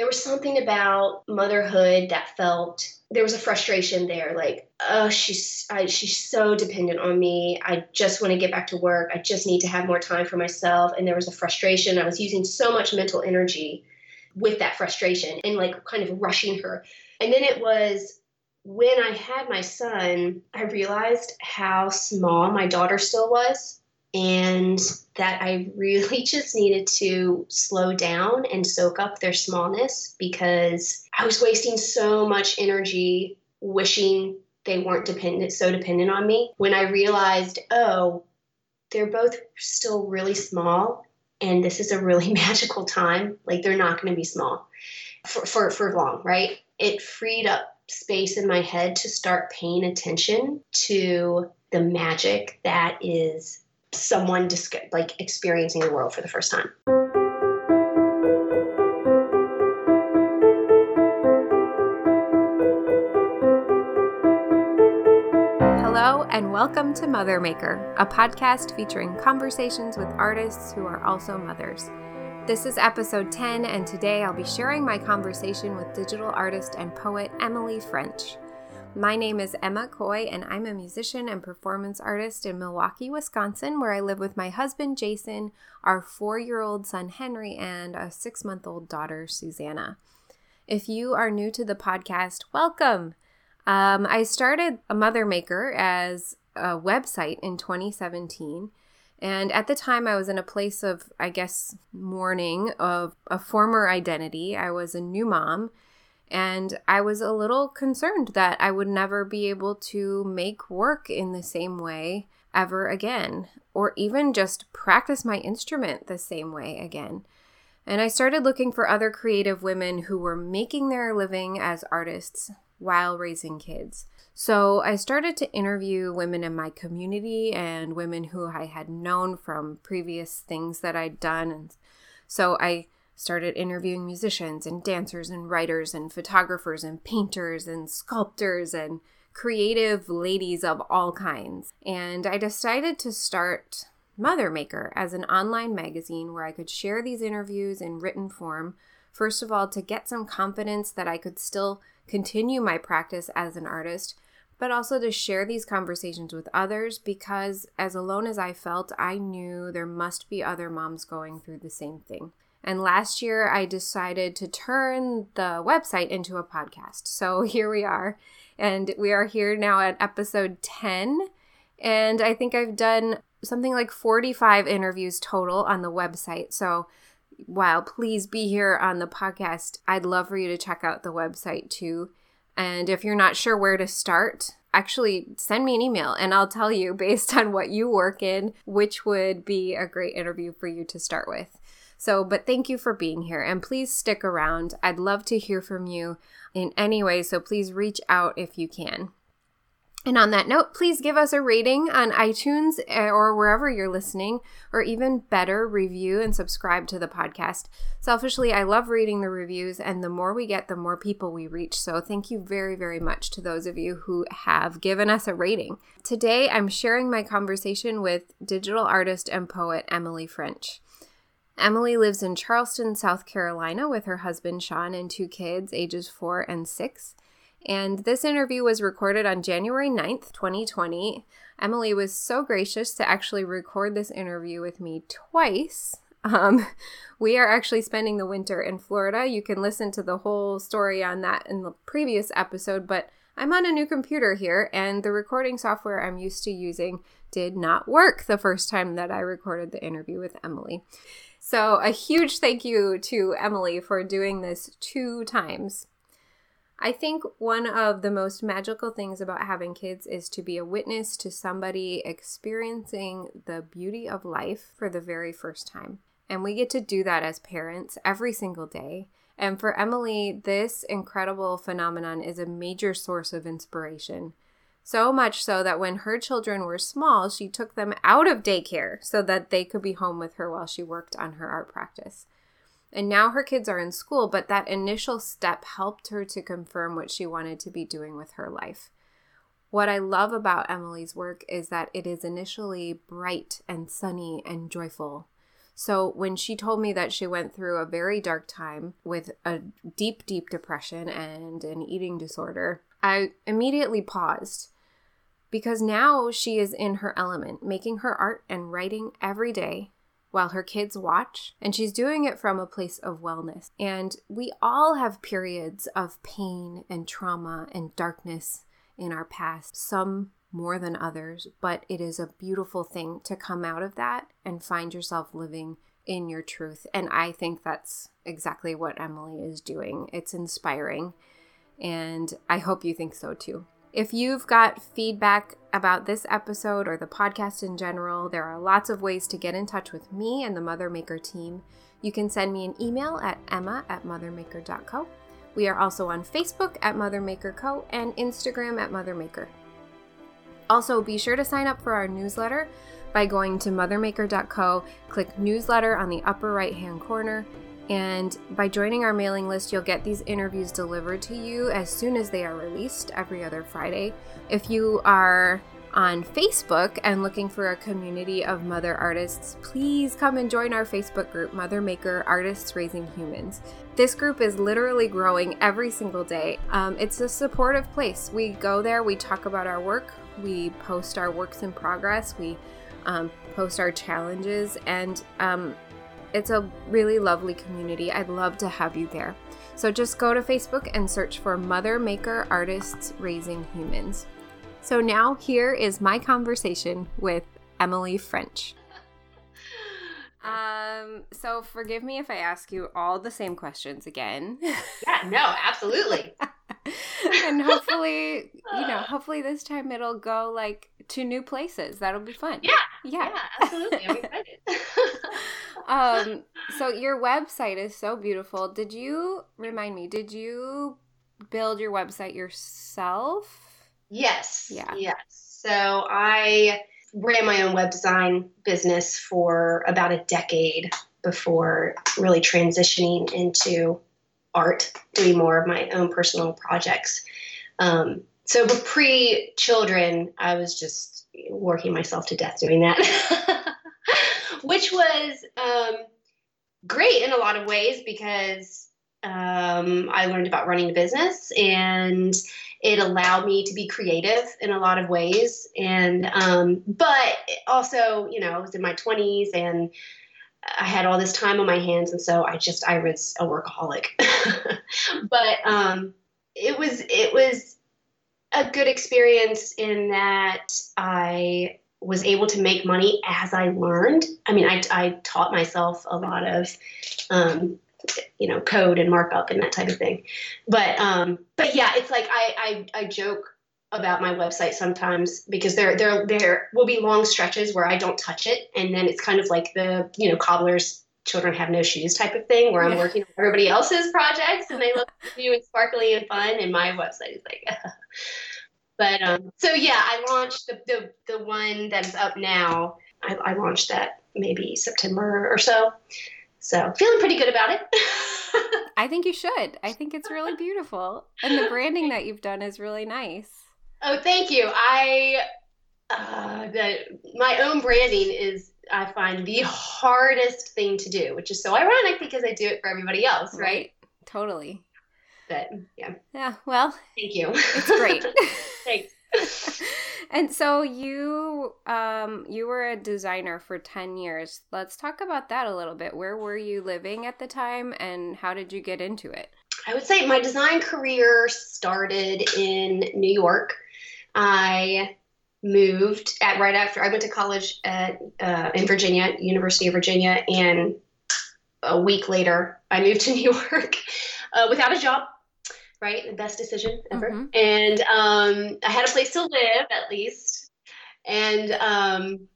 there was something about motherhood that felt there was a frustration there like oh she's I, she's so dependent on me. I just want to get back to work. I just need to have more time for myself. And there was a frustration. I was using so much mental energy with that frustration and like kind of rushing her. And then it was when i had my son i realized how small my daughter still was and that I really just needed to slow down and soak up their smallness because I was wasting so much energy wishing they weren't dependent so dependent on me when I realized, oh, they're both still really small and this is a really magical time. Like they're not going to be small for, for, for long, right? It freed up space in my head to start paying attention to the magic that is someone like experiencing the world for the first time. Hello, and welcome to Mother Maker, a podcast featuring conversations with artists who are also mothers. This is episode 10, and today I'll be sharing my conversation with digital artist and poet Emily French. My name is Emma Coy, and I'm a musician and performance artist in Milwaukee, Wisconsin, where I live with my husband Jason, our four year old son Henry, and a six month old daughter Susanna. If you are new to the podcast, welcome. Um, I started a Mother Maker as a website in 2017. And at the time, I was in a place of, I guess, mourning of a former identity. I was a new mom and I was a little concerned that I would never be able to make work in the same way ever again, or even just practice my instrument the same way again. And I started looking for other creative women who were making their living as artists while raising kids. So I started to interview women in my community and women who I had known from previous things that I'd done. And so I started interviewing musicians and dancers and writers and photographers and painters and sculptors and creative ladies of all kinds. And I decided to start Mother Maker as an online magazine where I could share these interviews in written form. First of all, to get some confidence that I could still continue my practice as an artist, but also to share these conversations with others because, as alone as I felt, I knew there must be other moms going through the same thing. And last year, I decided to turn the website into a podcast. So here we are. And we are here now at episode 10. And I think I've done something like 45 interviews total on the website. So while please be here on the podcast, I'd love for you to check out the website too. And if you're not sure where to start, actually send me an email and I'll tell you based on what you work in, which would be a great interview for you to start with. So, but thank you for being here and please stick around. I'd love to hear from you in any way, so please reach out if you can. And on that note, please give us a rating on iTunes eh, or wherever you're listening, or even better, review and subscribe to the podcast. Selfishly, I love reading the reviews, and the more we get, the more people we reach. So, thank you very, very much to those of you who have given us a rating. Today, I'm sharing my conversation with digital artist and poet Emily French. Emily lives in Charleston, South Carolina, with her husband Sean and two kids, ages four and six. And this interview was recorded on January 9th, 2020. Emily was so gracious to actually record this interview with me twice. Um, we are actually spending the winter in Florida. You can listen to the whole story on that in the previous episode, but I'm on a new computer here, and the recording software I'm used to using did not work the first time that I recorded the interview with Emily. So, a huge thank you to Emily for doing this two times. I think one of the most magical things about having kids is to be a witness to somebody experiencing the beauty of life for the very first time. And we get to do that as parents every single day. And for Emily, this incredible phenomenon is a major source of inspiration. So much so that when her children were small, she took them out of daycare so that they could be home with her while she worked on her art practice. And now her kids are in school, but that initial step helped her to confirm what she wanted to be doing with her life. What I love about Emily's work is that it is initially bright and sunny and joyful. So when she told me that she went through a very dark time with a deep, deep depression and an eating disorder, I immediately paused because now she is in her element, making her art and writing every day while her kids watch, and she's doing it from a place of wellness. And we all have periods of pain and trauma and darkness in our past, some more than others, but it is a beautiful thing to come out of that and find yourself living in your truth. And I think that's exactly what Emily is doing. It's inspiring, and I hope you think so too. If you've got feedback about this episode or the podcast in general, there are lots of ways to get in touch with me and the Mother Maker team. You can send me an email at emma at mothermaker.co. We are also on Facebook at Mother Maker Co. and Instagram at Mother Maker. Also, be sure to sign up for our newsletter by going to mothermaker.co, click newsletter on the upper right hand corner, and by joining our mailing list, you'll get these interviews delivered to you as soon as they are released every other Friday. If you are on Facebook and looking for a community of mother artists, please come and join our Facebook group, Mother Maker Artists Raising Humans. This group is literally growing every single day. Um, it's a supportive place. We go there, we talk about our work, we post our works in progress, we um, post our challenges, and um, it's a really lovely community. I'd love to have you there. So just go to Facebook and search for Mother Maker Artists Raising Humans. So now here is my conversation with Emily French. Um, so forgive me if I ask you all the same questions again. Yeah, no, absolutely. and hopefully, you know, hopefully this time it'll go like to new places. That'll be fun. Yeah. Yeah, yeah absolutely. I'm excited. um, so your website is so beautiful. Did you remind me, did you build your website yourself? Yes. Yeah. Yes. So I ran my own web design business for about a decade before really transitioning into art, doing more of my own personal projects. Um, so pre children, I was just working myself to death doing that, which was um, great in a lot of ways because um, I learned about running a business and it allowed me to be creative in a lot of ways. And, um, but also, you know, I was in my 20s and I had all this time on my hands. And so I just, I was a workaholic. but um, it was, it was a good experience in that I was able to make money as I learned. I mean, I, I taught myself a lot of, um, you know, code and markup and that type of thing. But, um, but yeah, it's like I, I, I joke about my website sometimes because there, there, there will be long stretches where I don't touch it, and then it's kind of like the, you know, cobbler's children have no shoes type of thing where I'm working on everybody else's projects and they look new and sparkly and fun, and my website is like. But um, so yeah, I launched the, the, the one that's up now. I, I launched that maybe September or so. So feeling pretty good about it. I think you should. I think it's really beautiful, and the branding that you've done is really nice. Oh, thank you. I uh, the my own branding is I find the hardest thing to do, which is so ironic because I do it for everybody else, right? right. Totally but yeah. Yeah. Well, thank you. It's great. Thanks. and so you um you were a designer for 10 years. Let's talk about that a little bit. Where were you living at the time and how did you get into it? I would say my design career started in New York. I moved at right after I went to college at uh, in Virginia, University of Virginia, and a week later I moved to New York uh, without a job right? The best decision ever. Mm-hmm. And um, I had a place to live at least. And um,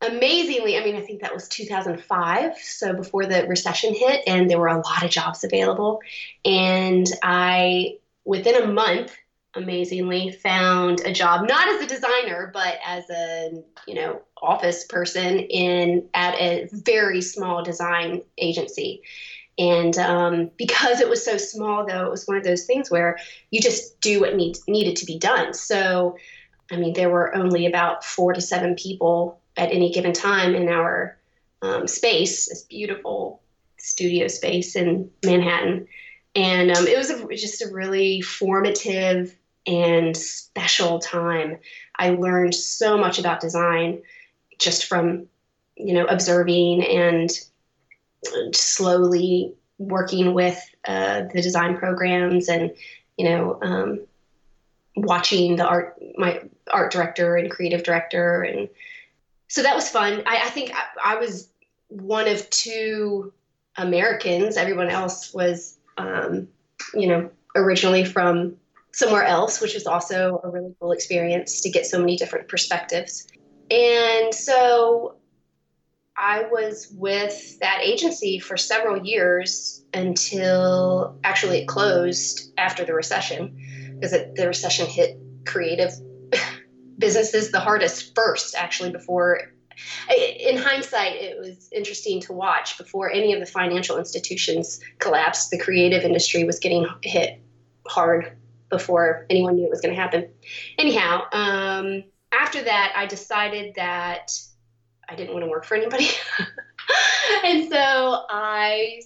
amazingly, I mean, I think that was 2005, so before the recession hit, and there were a lot of jobs available. And I, within a month, amazingly found a job not as a designer but as a you know office person in at a very small design agency and um, because it was so small, though, it was one of those things where you just do what needs needed to be done. So, I mean, there were only about four to seven people at any given time in our um, space, this beautiful studio space in Manhattan. And um, it was a, just a really formative and special time. I learned so much about design just from, you know, observing and slowly working with uh, the design programs and, you know, um, watching the art, my art director and creative director. And so that was fun. I, I think I, I was one of two Americans. Everyone else was, um, you know, originally from somewhere else, which was also a really cool experience to get so many different perspectives. And so I was with that agency for several years until actually it closed after the recession because the recession hit creative businesses the hardest first, actually, before in hindsight, it was interesting to watch. Before any of the financial institutions collapsed, the creative industry was getting hit hard before anyone knew it was going to happen. Anyhow, um, after that, I decided that I didn't want to work for anybody. and so I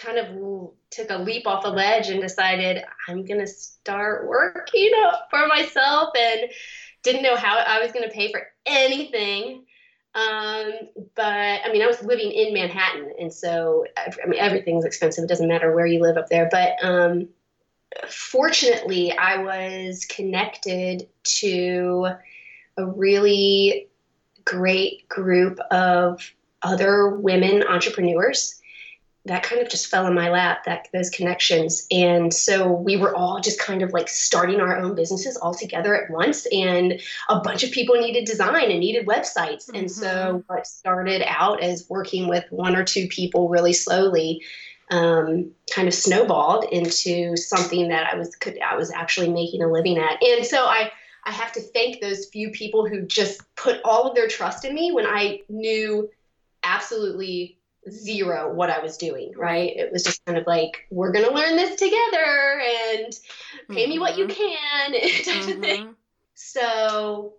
kind of took a leap off a ledge and decided I'm going to start working for myself and didn't know how I was going to pay for anything. Um, but I mean, I was living in Manhattan, and so I mean, everything's expensive. It doesn't matter where you live up there. But um, fortunately, I was connected to a really great group of other women entrepreneurs that kind of just fell in my lap that those connections and so we were all just kind of like starting our own businesses all together at once and a bunch of people needed design and needed websites mm-hmm. and so mm-hmm. what started out as working with one or two people really slowly um, kind of snowballed into something that I was could I was actually making a living at and so I I have to thank those few people who just put all of their trust in me when I knew absolutely zero what I was doing, right? It was just kind of like, we're going to learn this together and pay mm-hmm. me what you mm-hmm. can, type of thing. Mm-hmm. So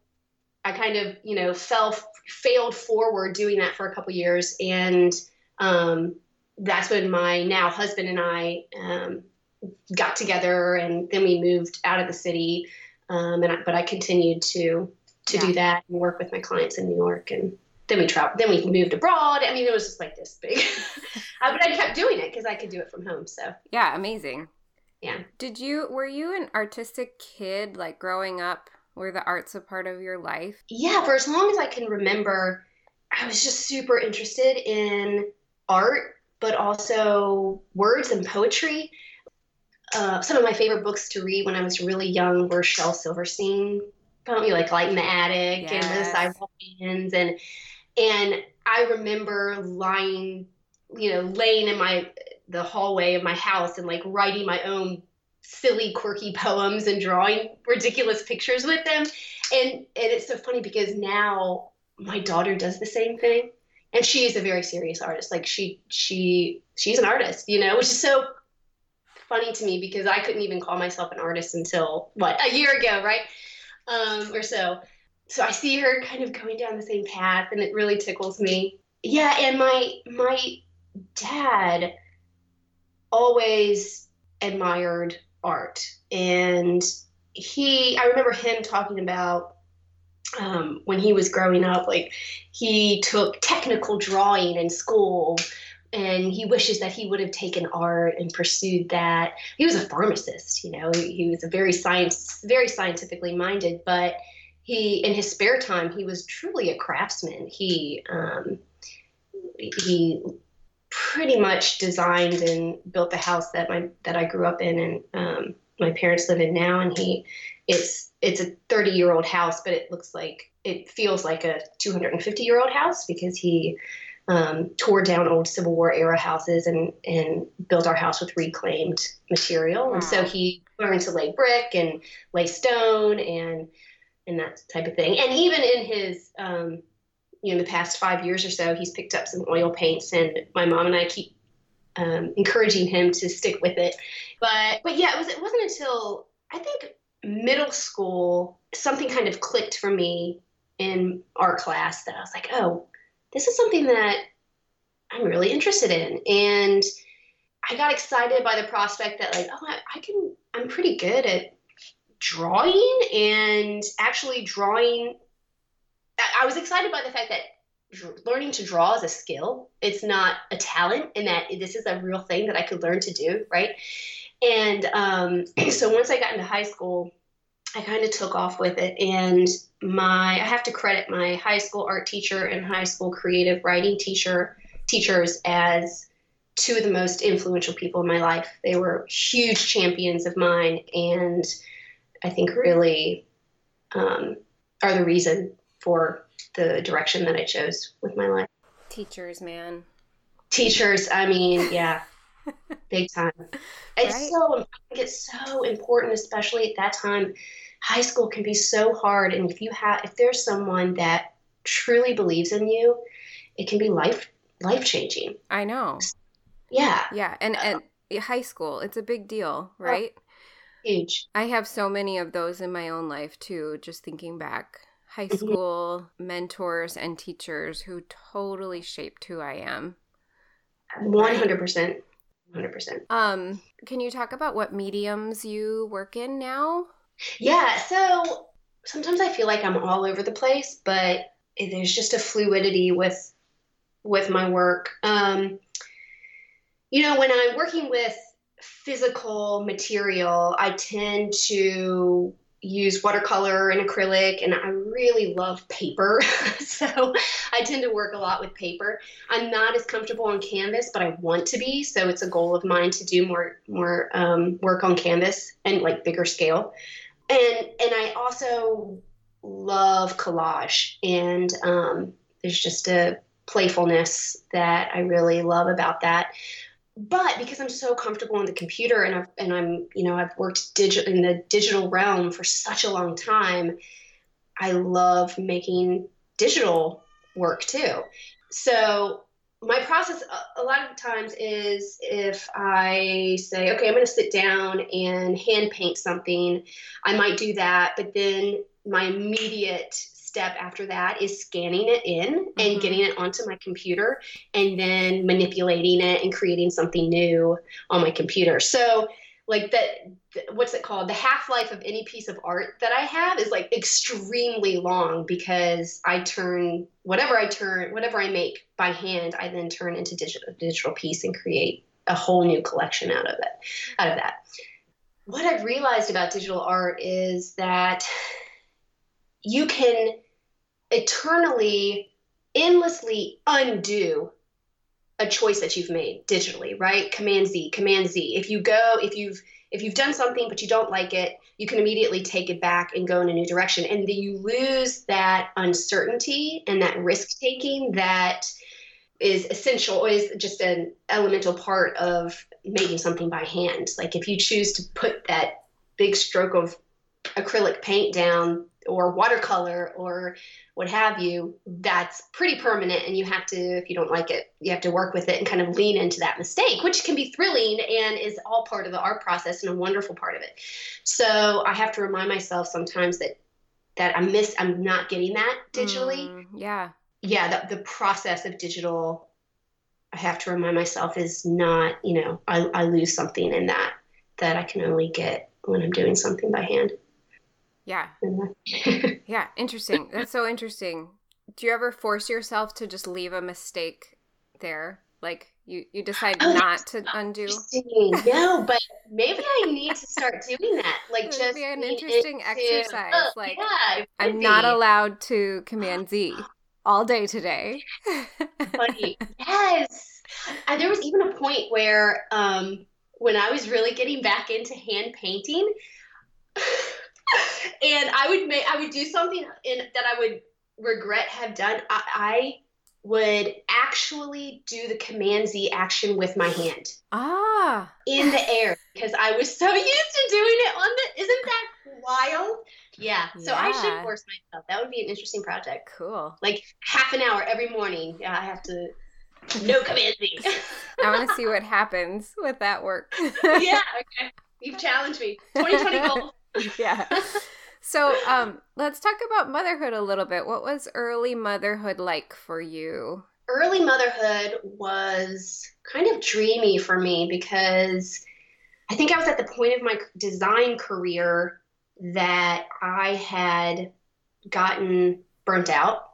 I kind of, you know, fell, failed forward doing that for a couple years. And um, that's when my now husband and I um, got together and then we moved out of the city. Um, and I, but I continued to to yeah. do that and work with my clients in New York. And then we traveled then we moved abroad. I mean it was just like this big but i kept doing it because i could do it from home so. Yeah amazing. Yeah. Did you were you an artistic kid like growing up? Were the arts a part of your life? Yeah for as long as i can remember i was just super interested in art but also words and poetry uh, some of my favorite books to read when i was really young were shel silverstein probably like light in the attic yes. and the sidewalk and and I remember lying, you know, laying in my the hallway of my house and like writing my own silly, quirky poems and drawing ridiculous pictures with them. And and it's so funny because now my daughter does the same thing. And she is a very serious artist. Like she she she's an artist, you know, which is so funny to me because I couldn't even call myself an artist until what a year ago, right? Um, or so so I see her kind of going down the same path, and it really tickles me. Yeah, and my my dad always admired art, and he I remember him talking about um, when he was growing up, like he took technical drawing in school and he wishes that he would have taken art and pursued that. He was a pharmacist, you know, he, was a very science, very scientifically minded, but he in his spare time he was truly a craftsman he um, he pretty much designed and built the house that my that I grew up in and um, my parents live in now and he it's it's a 30 year old house but it looks like it feels like a 250 year old house because he um, tore down old Civil War era houses and and built our house with reclaimed material wow. and so he learned to lay brick and lay stone and and that type of thing. And even in his, um, you know, the past five years or so, he's picked up some oil paints, and my mom and I keep um, encouraging him to stick with it. But but yeah, it was it wasn't until I think middle school something kind of clicked for me in art class that I was like, oh, this is something that I'm really interested in. And I got excited by the prospect that, like, oh, I, I can, I'm pretty good at drawing and actually drawing. I was excited by the fact that learning to draw is a skill. It's not a talent, and that this is a real thing that I could learn to do, right? And um, so once I got into high school, I kind of took off with it. And my, I have to credit my high school art teacher and high school creative writing teacher teachers as two of the most influential people in my life. They were huge champions of mine, and I think really um, are the reason for the direction that I chose with my life. Teachers, man. Teachers, I mean, yeah, big time. It's right? so I think it's so important, especially at that time. High school can be so hard, and if you have, if there's someone that truly believes in you, it can be life life changing. I know. Yeah. Yeah, and and high school, it's a big deal, oh, right? Oh, huge. I have so many of those in my own life too. Just thinking back, high mm-hmm. school mentors and teachers who totally shaped who I am. One hundred percent. 100%. Um, can you talk about what mediums you work in now? Yeah, so sometimes I feel like I'm all over the place, but there's just a fluidity with with my work. Um, you know, when I'm working with physical material, I tend to use watercolor and acrylic, and I really love paper. so I tend to work a lot with paper. I'm not as comfortable on canvas, but I want to be. So it's a goal of mine to do more more um, work on canvas and like bigger scale. And and I also love collage, and um, there's just a playfulness that I really love about that but because I'm so comfortable in the computer and I've, and I'm you know I've worked digital in the digital realm for such a long time, I love making digital work too. So my process a, lot of times is if I say, okay, I'm going to sit down and hand paint something, I might do that, but then my immediate step after that is scanning it in and mm-hmm. getting it onto my computer and then manipulating it and creating something new on my computer. So, like that, what's it called? The half life of any piece of art that I have is like extremely long because I turn whatever I turn, whatever I make by hand, I then turn into digital digital piece and create a whole new collection out of it, out of that. What I've realized about digital art is that you can eternally, endlessly undo a choice that you've made digitally, right? Command Z, Command Z. If you go, if you've if you've done something but you don't like it, you can immediately take it back and go in a new direction. And then you lose that uncertainty and that risk taking that is essential, is just an elemental part of making something by hand. Like if you choose to put that big stroke of acrylic paint down or watercolor or what have you, that's pretty permanent. And you have to, if you don't like it, you have to work with it and kind of lean into that mistake, which can be thrilling and is all part of the art process and a wonderful part of it. So I have to remind myself sometimes that that I miss, I'm not getting that digitally. Mm, yeah. Yeah. The, the process of digital, I have to remind myself is not, you know, I, I lose something in that that I can only get when I'm doing something by hand. Yeah. yeah, interesting. That's so interesting. Do you ever force yourself to just leave a mistake there? Like you, you decide oh, not to undo? no, but maybe I need to start doing that. Like just be an interesting exercise. Oh, like yeah, I'm be. not allowed to command Z all day today. Funny. Yes. And there was even a point where um, when I was really getting back into hand painting, and I would make I would do something in that I would regret have done. I, I would actually do the command Z action with my hand. Ah. In the air because I was so used to doing it on the isn't that wild? Yeah. So yeah. I should force myself. That would be an interesting project. Cool. Like half an hour every morning. Yeah, I have to no command Z. I want to see what happens with that work. yeah, okay. You've challenged me. 2020 goal. yeah. so um, let's talk about motherhood a little bit. What was early motherhood like for you? Early motherhood was kind of dreamy for me because I think I was at the point of my design career that I had gotten burnt out.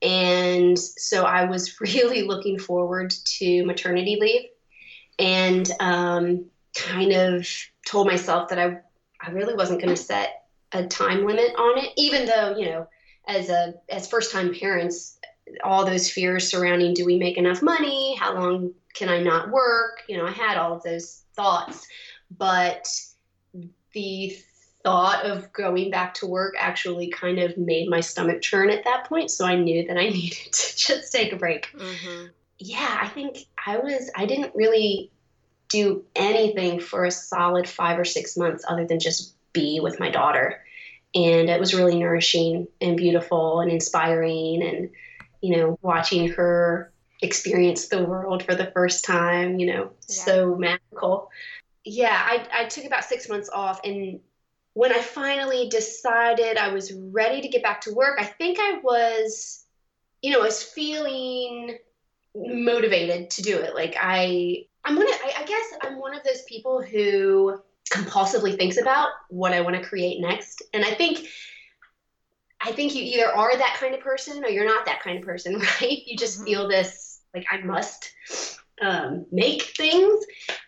And so I was really looking forward to maternity leave and um, kind of told myself that I, I really wasn't going to set a time limit on it, even though, you know, as a as first time parents, all those fears surrounding do we make enough money? How long can I not work? You know, I had all of those thoughts, but the thought of going back to work actually kind of made my stomach churn at that point. So I knew that I needed to just take a break. Mm-hmm. Yeah, I think I was, I didn't really do anything for a solid five or six months other than just be with my daughter. And it was really nourishing and beautiful and inspiring. And, you know, watching her experience the world for the first time, you know, yeah. so magical. Yeah, I, I took about six months off. And when I finally decided I was ready to get back to work, I think I was, you know, I was feeling motivated to do it. Like I, I'm I, I guess I'm one of those people who compulsively thinks about what I want to create next. And I think I think you either are that kind of person or you're not that kind of person, right? You just mm-hmm. feel this like I must um, make things.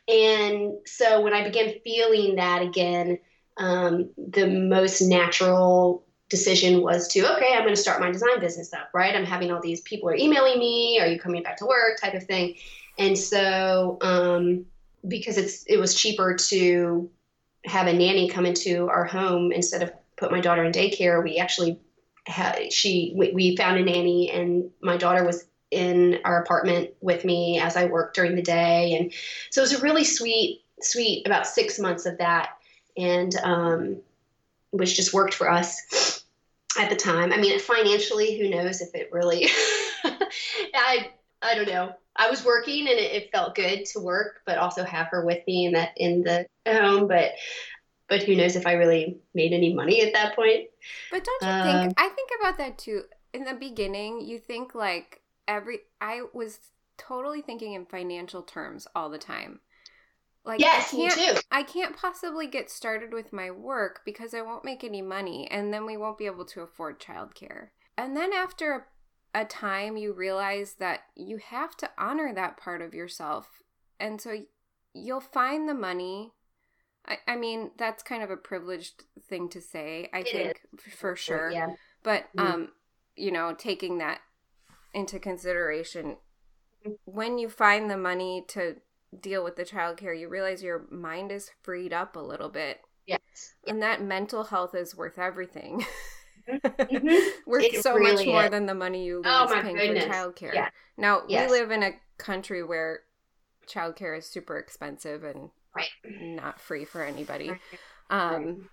And so when I began feeling that again, um, the most natural decision was to okay i'm going to start my design business up right i'm having all these people are emailing me are you coming back to work type of thing and so um, because it's it was cheaper to have a nanny come into our home instead of put my daughter in daycare we actually had she we, we found a nanny and my daughter was in our apartment with me as i worked during the day and so it was a really sweet sweet about six months of that and um, which just worked for us at the time. I mean, financially, who knows if it really? I I don't know. I was working and it, it, felt good to work, but also have her with me in that in the home. But but who knows if I really made any money at that point? But don't you um, think? I think about that too. In the beginning, you think like every. I was totally thinking in financial terms all the time. Like yes, I can't, me too. I can't possibly get started with my work because I won't make any money, and then we won't be able to afford childcare. And then after a, time, you realize that you have to honor that part of yourself, and so you'll find the money. I, I mean, that's kind of a privileged thing to say. I it think is. for sure. Yeah. But mm-hmm. um, you know, taking that into consideration, when you find the money to deal with the childcare, you realize your mind is freed up a little bit. Yes. And that mental health is worth everything. Mm-hmm. worth it so really much more than the money you oh lose oh, paying goodness. for childcare. Yeah. Now yes. we live in a country where childcare is super expensive and right. not free for anybody. Um,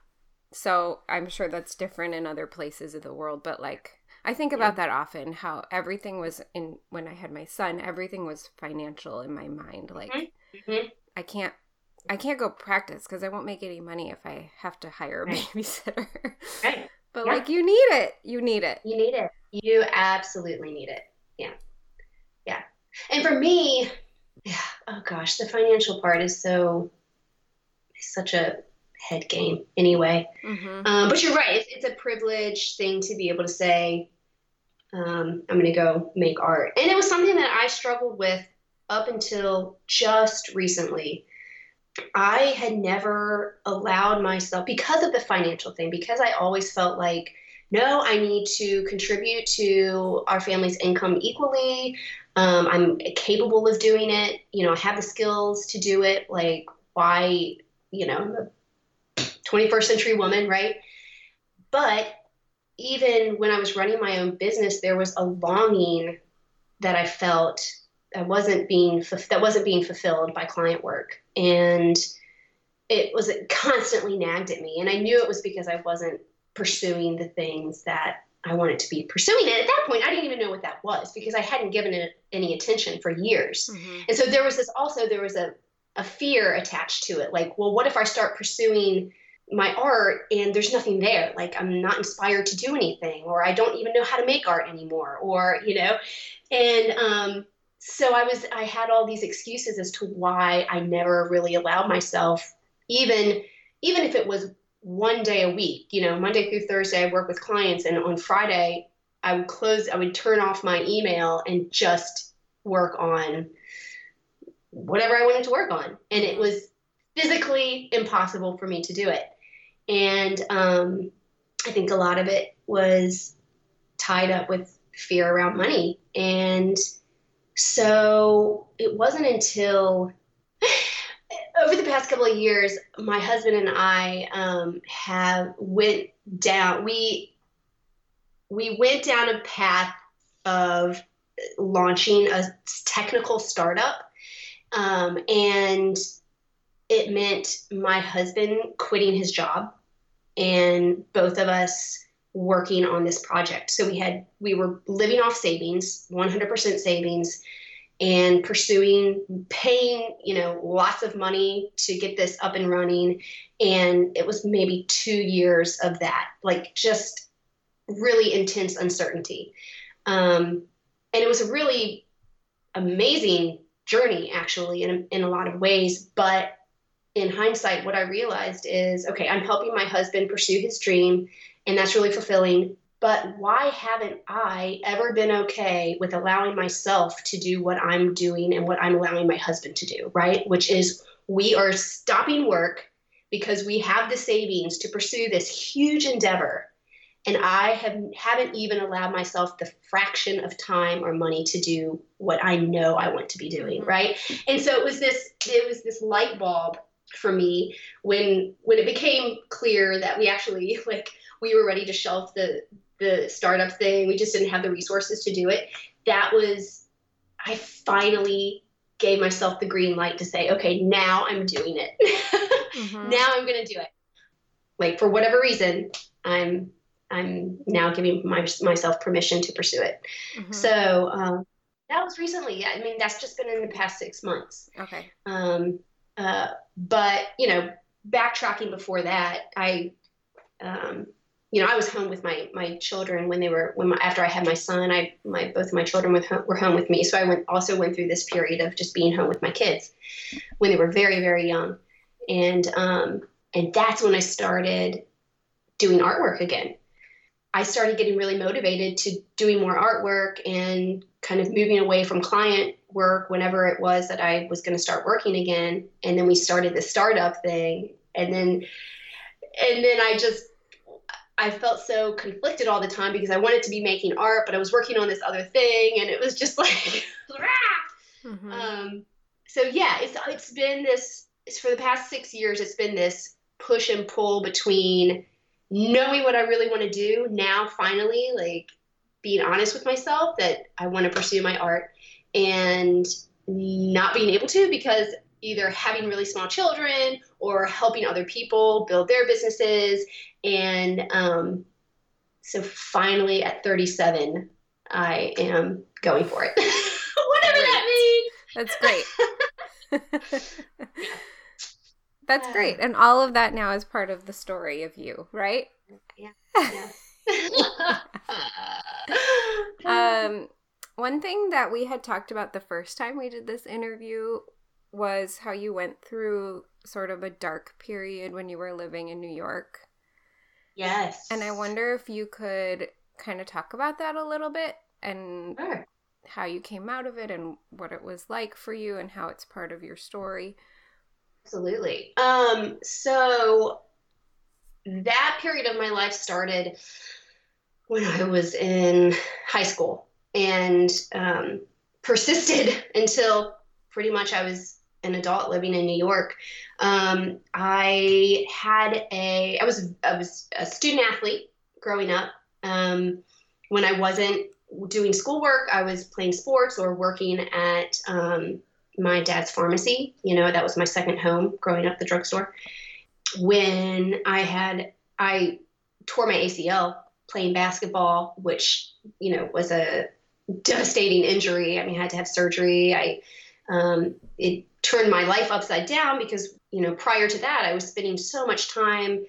so I'm sure that's different in other places of the world, but like I think about yeah. that often how everything was in when I had my son, everything was financial in my mind. Like mm-hmm. mm-hmm. I can't I can't go practice because I won't make any money if I have to hire a babysitter. Right. But yeah. like you need it. You need it. You need it. You absolutely need it. Yeah. Yeah. And for me, yeah, oh gosh, the financial part is so such a head game anyway. Mm-hmm. Um, but you're right. It's, it's, a privileged thing to be able to say, um, I'm going to go make art. And it was something that I struggled with up until just recently. I had never allowed myself, because of the financial thing, because I always felt like, no, I need to contribute to our family's income equally. Um, I'm capable of doing it. You know, I have the skills to do it. Like, why, you know, I'm a 21st century woman, right? But even when I was running my own business, there was a longing that I felt that wasn't being that wasn't being fulfilled by client work, and it was it constantly nagged at me. And I knew it was because I wasn't pursuing the things that I wanted to be pursuing. And at that point, I didn't even know what that was because I hadn't given it any attention for years. Mm-hmm. And so there was this also there was a a fear attached to it, like, well, what if I start pursuing my art and there's nothing there like i'm not inspired to do anything or i don't even know how to make art anymore or you know and um, so i was i had all these excuses as to why i never really allowed myself even even if it was one day a week you know monday through thursday i work with clients and on friday i would close i would turn off my email and just work on whatever i wanted to work on and it was physically impossible for me to do it and um, I think a lot of it was tied up with fear around money. And so it wasn't until over the past couple of years, my husband and I um, have went down. We we went down a path of launching a technical startup, um, and it meant my husband quitting his job and both of us working on this project. So we had we were living off savings, 100% savings and pursuing paying, you know, lots of money to get this up and running and it was maybe 2 years of that, like just really intense uncertainty. Um, and it was a really amazing journey actually in, in a lot of ways, but in hindsight, what I realized is okay, I'm helping my husband pursue his dream, and that's really fulfilling. But why haven't I ever been okay with allowing myself to do what I'm doing and what I'm allowing my husband to do, right? Which is we are stopping work because we have the savings to pursue this huge endeavor. And I have haven't even allowed myself the fraction of time or money to do what I know I want to be doing, mm-hmm. right? And so it was this it was this light bulb for me when when it became clear that we actually like we were ready to shelf the the startup thing. We just didn't have the resources to do it. That was i finally gave myself the green light to say okay now i'm doing it. Mm-hmm. now i'm going to do it. Like for whatever reason i'm i'm now giving my, myself permission to pursue it. Mm-hmm. so um, that was recently. I mean that's just been in the past six months. Okay. Um, uh, but you know, backtracking before that, I, um, you know, I was home with my my children when they were when my, after I had my son. I my both of my children were home, were home with me, so I went also went through this period of just being home with my kids when they were very very young, and um, and that's when I started doing artwork again. I started getting really motivated to doing more artwork and kind of moving away from client work whenever it was that I was going to start working again. And then we started the startup thing. And then, and then I just, I felt so conflicted all the time because I wanted to be making art, but I was working on this other thing. And it was just like, mm-hmm. um, so yeah, it's, it's been this, it's for the past six years, it's been this push and pull between knowing what I really want to do now, finally, like being honest with myself that I want to pursue my art and not being able to because either having really small children or helping other people build their businesses. And um, so finally at 37, I am going for it. Whatever that means. That's great. That's great. And all of that now is part of the story of you, right? Yeah. yeah. um one thing that we had talked about the first time we did this interview was how you went through sort of a dark period when you were living in New York. Yes. And I wonder if you could kind of talk about that a little bit and sure. how you came out of it and what it was like for you and how it's part of your story. Absolutely. Um so that period of my life started when I was in high school and um, persisted until pretty much I was an adult living in New York. Um, I had a I was I was a student athlete growing up. Um, when I wasn't doing schoolwork, I was playing sports or working at um, my dad's pharmacy. You know, that was my second home growing up, the drugstore. When I had I tore my ACL playing basketball, which you know was a devastating injury. I mean, I had to have surgery. I um, it turned my life upside down because you know prior to that I was spending so much time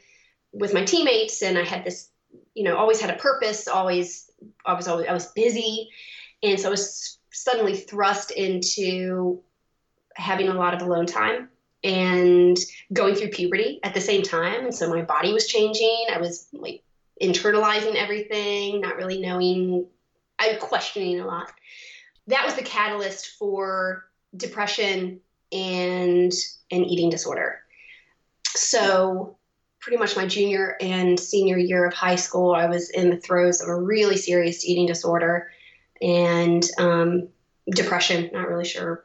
with my teammates and I had this, you know, always had a purpose, always I was always I was busy. And so I was suddenly thrust into having a lot of alone time and going through puberty at the same time. And so my body was changing. I was like internalizing everything, not really knowing, I questioning a lot. That was the catalyst for depression and an eating disorder. So pretty much my junior and senior year of high school, I was in the throes of a really serious eating disorder and um, depression. Not really sure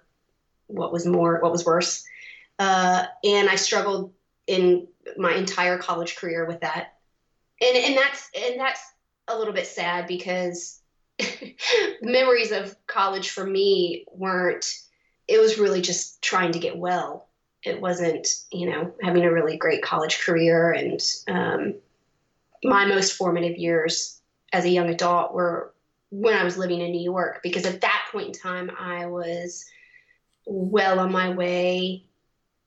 what was more, what was worse. Uh, and I struggled in my entire college career with that. And, and that's and that's a little bit sad because memories of college for me weren't it was really just trying to get well it wasn't you know having a really great college career and um, my most formative years as a young adult were when i was living in new york because at that point in time i was well on my way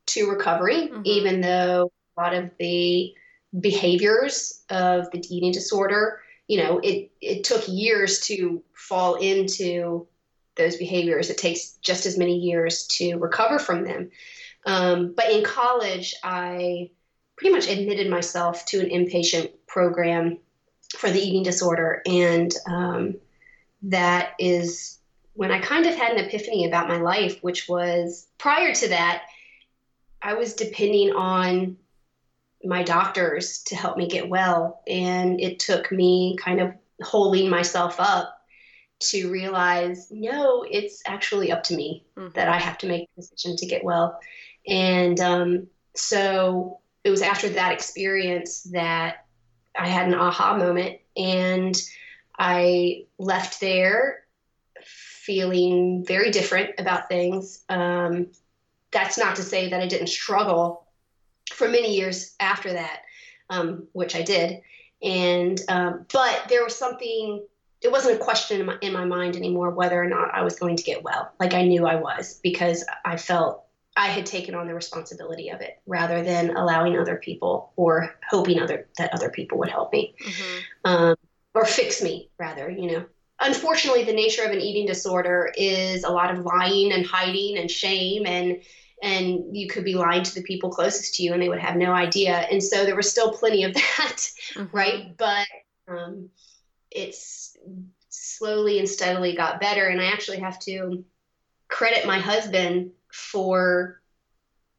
to recovery mm-hmm. even though a lot of the behaviors of the eating disorder you know it it took years to fall into those behaviors it takes just as many years to recover from them um, but in college, I pretty much admitted myself to an inpatient program for the eating disorder. And um, that is when I kind of had an epiphany about my life, which was prior to that, I was depending on my doctors to help me get well. And it took me kind of holding myself up to realize no, it's actually up to me mm-hmm. that I have to make the decision to get well. And um, so it was after that experience that I had an aha moment and I left there feeling very different about things. Um, that's not to say that I didn't struggle for many years after that, um, which I did. And, um, but there was something, it wasn't a question in my, in my mind anymore whether or not I was going to get well. Like I knew I was because I felt I had taken on the responsibility of it rather than allowing other people or hoping other that other people would help me mm-hmm. um, or fix me rather you know unfortunately the nature of an eating disorder is a lot of lying and hiding and shame and and you could be lying to the people closest to you and they would have no idea and so there was still plenty of that mm-hmm. right but um, it's slowly and steadily got better. And i actually have to credit my husband for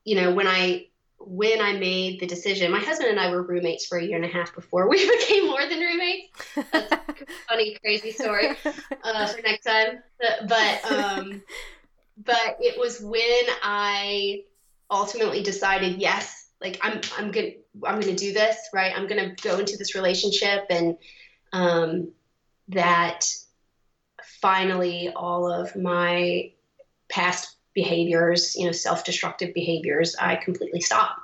you know when i when i made the decision my husband and i were roommates for a year and a half before we became more than roommates. That's a funny crazy story uh, for next time. But um but it was when i ultimately decided yes like i'm i'm gonna i'm gonna do this right? I'm gonna go into this relationship and um that finally all of my past behaviors, you know, self destructive behaviors, I completely stopped.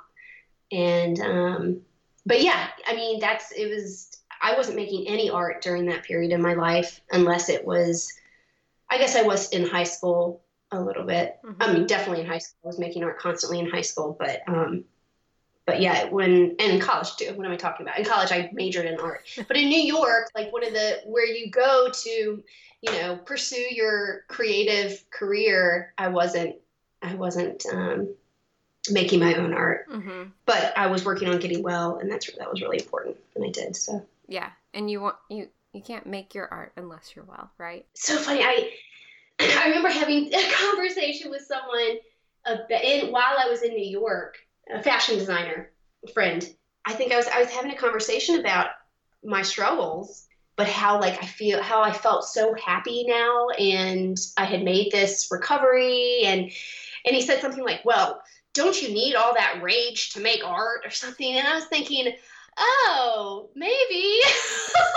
And, um, but yeah, I mean, that's, it was, I wasn't making any art during that period in my life unless it was, I guess I was in high school a little bit. Mm-hmm. I mean, definitely in high school. I was making art constantly in high school, but, um, but yeah, when and in college too. What am I talking about? In college, I majored in art. But in New York, like one of the where you go to you know pursue your creative career i wasn't i wasn't um, making my own art mm-hmm. but i was working on getting well and that's that was really important and i did so yeah and you want you you can't make your art unless you're well right so funny i i remember having a conversation with someone in, while i was in new york a fashion designer friend i think i was i was having a conversation about my struggles but how like I feel how I felt so happy now and I had made this recovery and and he said something like, "Well, don't you need all that rage to make art or something?" And I was thinking, "Oh, maybe."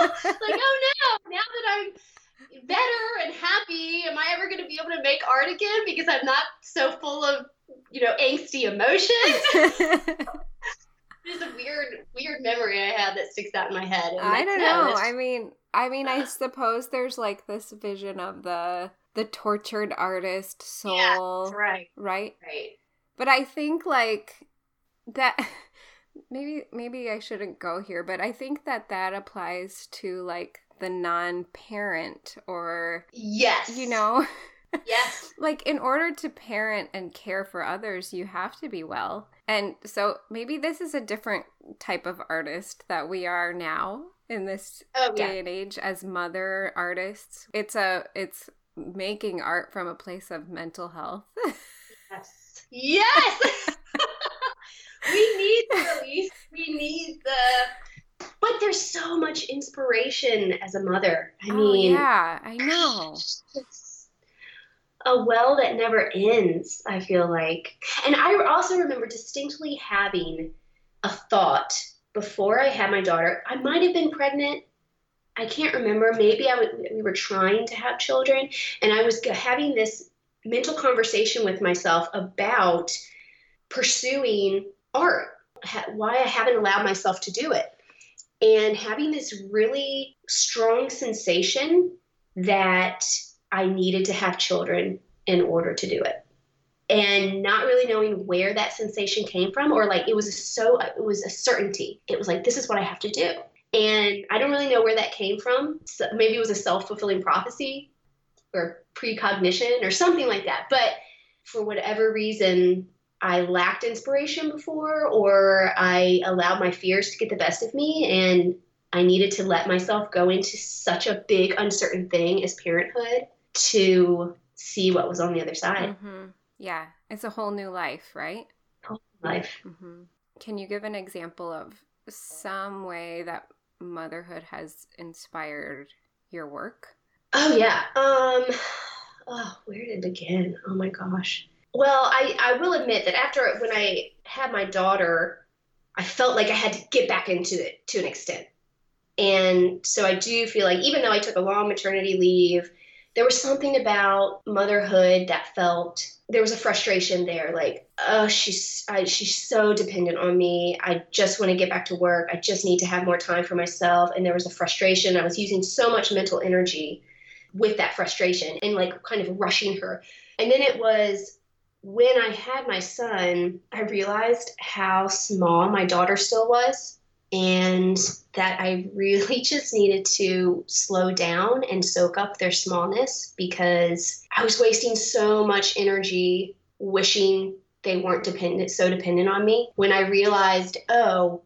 like, "Oh no, now that I'm better and happy, am I ever going to be able to make art again because I'm not so full of, you know, angsty emotions?" It's a weird, weird memory I had that sticks out in my head. I don't know. I mean, I mean, I suppose there's like this vision of the the tortured artist soul, yeah, right, right, right. But I think like that maybe maybe I shouldn't go here, but I think that that applies to like the non-parent or yes, you know. Yes. like in order to parent and care for others, you have to be well. And so maybe this is a different type of artist that we are now in this oh, day yeah. and age as mother artists. It's a it's making art from a place of mental health. yes. Yes. we need the release. We need the. But there's so much inspiration as a mother. I oh, mean, yeah, I know. A well that never ends. I feel like, and I also remember distinctly having a thought before I had my daughter. I might have been pregnant. I can't remember. Maybe I w- we were trying to have children, and I was having this mental conversation with myself about pursuing art, why I haven't allowed myself to do it. And having this really strong sensation that I needed to have children in order to do it. And not really knowing where that sensation came from, or like it was so, it was a certainty. It was like, this is what I have to do. And I don't really know where that came from. So maybe it was a self fulfilling prophecy or precognition or something like that. But for whatever reason, I lacked inspiration before, or I allowed my fears to get the best of me, and I needed to let myself go into such a big, uncertain thing as parenthood to see what was on the other side. Mm-hmm. Yeah, it's a whole new life, right? Whole life. Mm-hmm. Can you give an example of some way that motherhood has inspired your work? Oh yeah. Um. Oh, where did it begin? Oh my gosh. Well, I, I will admit that after when I had my daughter, I felt like I had to get back into it to an extent. And so I do feel like even though I took a long maternity leave, there was something about motherhood that felt there was a frustration there like oh she's I, she's so dependent on me. I just want to get back to work. I just need to have more time for myself. And there was a frustration. I was using so much mental energy with that frustration and like kind of rushing her. And then it was when I had my son, I realized how small my daughter still was and that I really just needed to slow down and soak up their smallness because I was wasting so much energy wishing they weren't dependent so dependent on me when I realized, oh,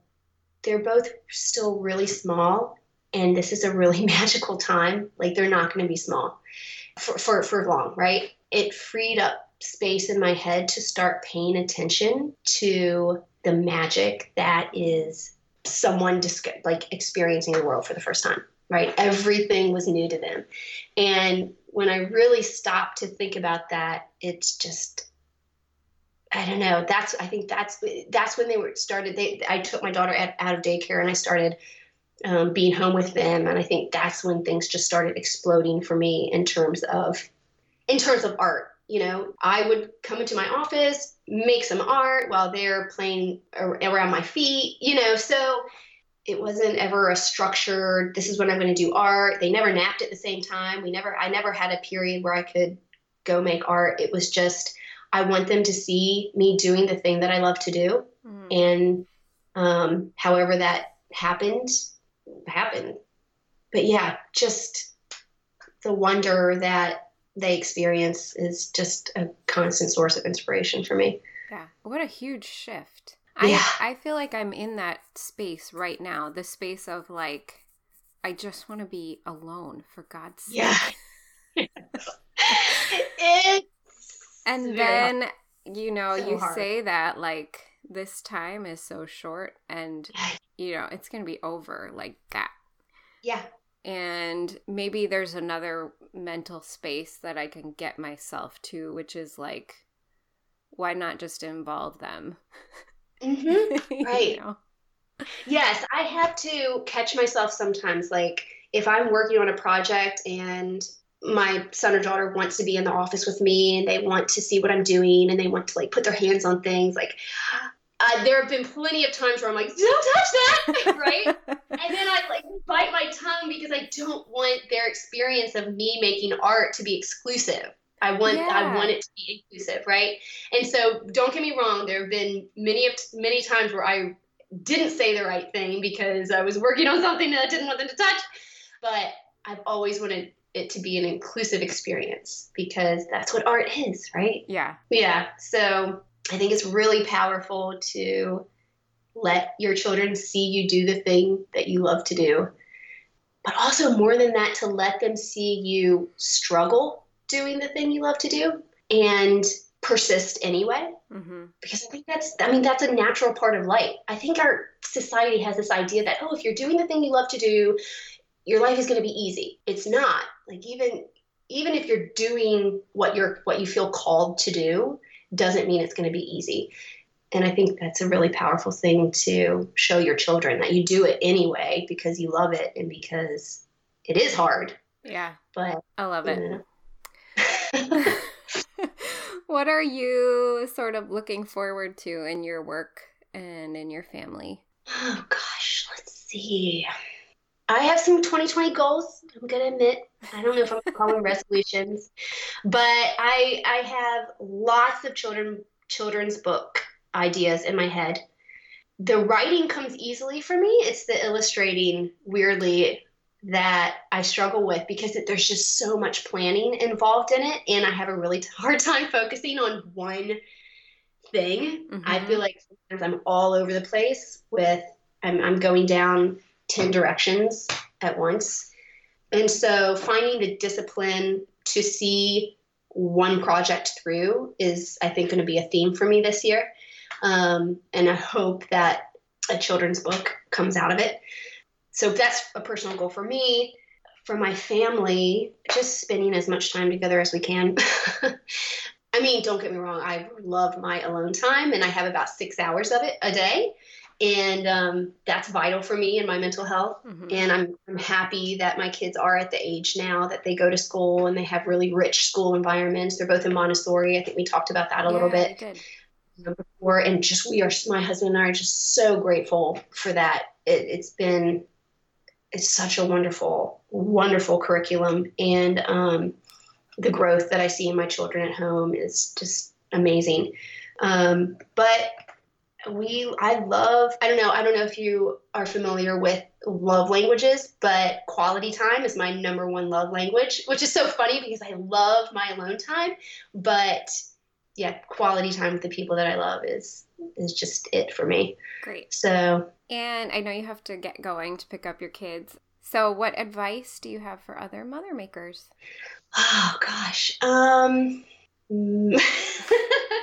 they're both still really small and this is a really magical time. Like they're not going to be small for, for, for long, right? It freed up space in my head to start paying attention to the magic that is someone just like experiencing the world for the first time right? Everything was new to them. And when i really stopped to think about that it's just i don't know. That's i think that's that's when they were started they i took my daughter out of daycare and i started um, being home with them. And i think that's when things just started exploding for me in terms of in terms of art you know, I would come into my office, make some art while they're playing around my feet, you know, so it wasn't ever a structured, this is when I'm going to do art. They never napped at the same time. We never, I never had a period where I could go make art. It was just, I want them to see me doing the thing that I love to do. Mm. And um, however that happened, happened. But yeah, just the wonder that they experience is just a constant source of inspiration for me. Yeah. What a huge shift. Yeah. I, I feel like I'm in that space right now, the space of like, I just want to be alone for God's sake. Yeah. and then, hard. you know, so you hard. say that like this time is so short and, you know, it's going to be over like that. Yeah and maybe there's another mental space that I can get myself to, which is like, why not just involve them? Mm-hmm. Right. you know? Yes, I have to catch myself sometimes. Like, if I'm working on a project and my son or daughter wants to be in the office with me and they want to see what I'm doing and they want to like put their hands on things, like, uh, there have been plenty of times where I'm like, don't touch that, right? and then I like bite my tongue because I don't want their experience of me making art to be exclusive. I want yeah. I want it to be inclusive, right? And so don't get me wrong, there have been many of many times where I didn't say the right thing because I was working on something that I didn't want them to touch. But I've always wanted it to be an inclusive experience because that's what art is, right? Yeah. Yeah. So I think it's really powerful to let your children see you do the thing that you love to do. But also, more than that, to let them see you struggle doing the thing you love to do and persist anyway. Mm-hmm. Because I think that's, I mean, that's a natural part of life. I think our society has this idea that, oh, if you're doing the thing you love to do, your life is going to be easy. It's not. Like, even, even if you're doing what you're, what you feel called to do, doesn't mean it's going to be easy. And I think that's a really powerful thing to show your children that you do it anyway because you love it and because it is hard. Yeah. But I love it. what are you sort of looking forward to in your work and in your family? Oh gosh, let's see. I have some 2020 goals. I'm gonna admit. I don't know if I'm gonna call them resolutions, but I I have lots of children children's book ideas in my head. The writing comes easily for me. It's the illustrating weirdly that I struggle with because it, there's just so much planning involved in it, and I have a really hard time focusing on one thing. Mm-hmm. I feel like sometimes I'm all over the place with I'm, I'm going down ten directions at once, and so finding the discipline to see one project through is I think going to be a theme for me this year, um, and I hope that a children's book comes out of it. So that's a personal goal for me. For my family just spending as much time together as we can. I mean don't get me wrong i love my alone time and i have about six hours of it a day and um, that's vital for me and my mental health. Mm-hmm. and I'm, I'm happy that my kids are at the age now that they go to school and they have really rich school environments. They're both in montessori. I think we talked about that a yeah, little bit before. And just we are my husband and i are just so grateful for that. It, it's been it's such a wonderful, wonderful curriculum, and um, the growth that I see in my children at home is just amazing. Um, but we, I love. I don't know. I don't know if you are familiar with love languages, but quality time is my number one love language, which is so funny because I love my alone time, but yeah, quality time with the people that I love is is just it for me. Great. So and I know you have to get going to pick up your kids. So, what advice do you have for other mother makers? Oh gosh. Um,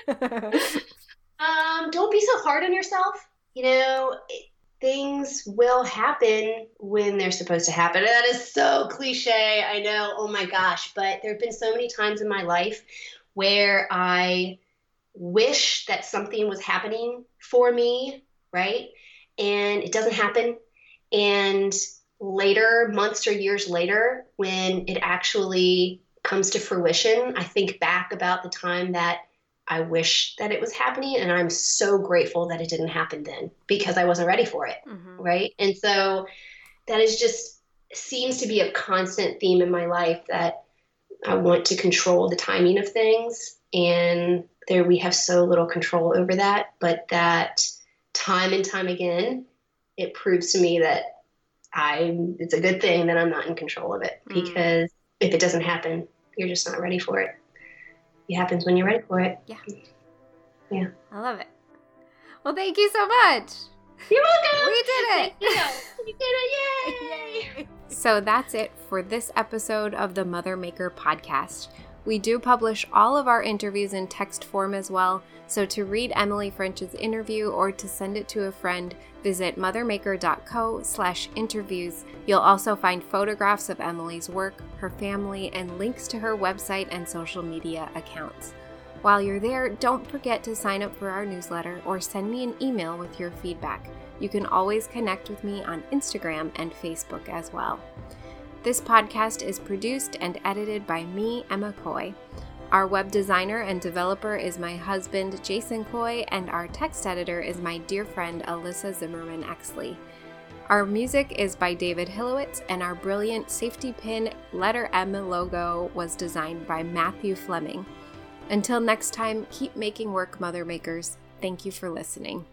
um don't be so hard on yourself. You know, it, things will happen when they're supposed to happen. And That is so cliche. I know. Oh my gosh, but there've been so many times in my life where I wish that something was happening for me, right? and it doesn't happen. And later, months or years later, when it actually comes to fruition, I think back about the time that I wish that it was happening. And I'm so grateful that it didn't happen then because I wasn't ready for it. Mm-hmm. Right. And so that is just seems to be a constant theme in my life that I want to control the timing of things. And there we have so little control over that, but that time and time again, it proves to me that I it's a good thing that I'm not in control of it mm. because if it doesn't happen, you're just not ready for it. It happens when you're ready for it. Yeah. Yeah. I love it. Well, thank you so much. You're welcome. We did it. You. we did it. Yay. So that's it for this episode of the Mother Maker podcast. We do publish all of our interviews in text form as well, so to read Emily French's interview or to send it to a friend, visit mothermaker.co slash interviews. You'll also find photographs of Emily's work, her family, and links to her website and social media accounts. While you're there, don't forget to sign up for our newsletter or send me an email with your feedback. You can always connect with me on Instagram and Facebook as well. This podcast is produced and edited by me, Emma Coy. Our web designer and developer is my husband, Jason Coy, and our text editor is my dear friend, Alyssa Zimmerman Exley. Our music is by David Hilowitz, and our brilliant safety pin letter M logo was designed by Matthew Fleming. Until next time, keep making work, Mother Makers. Thank you for listening.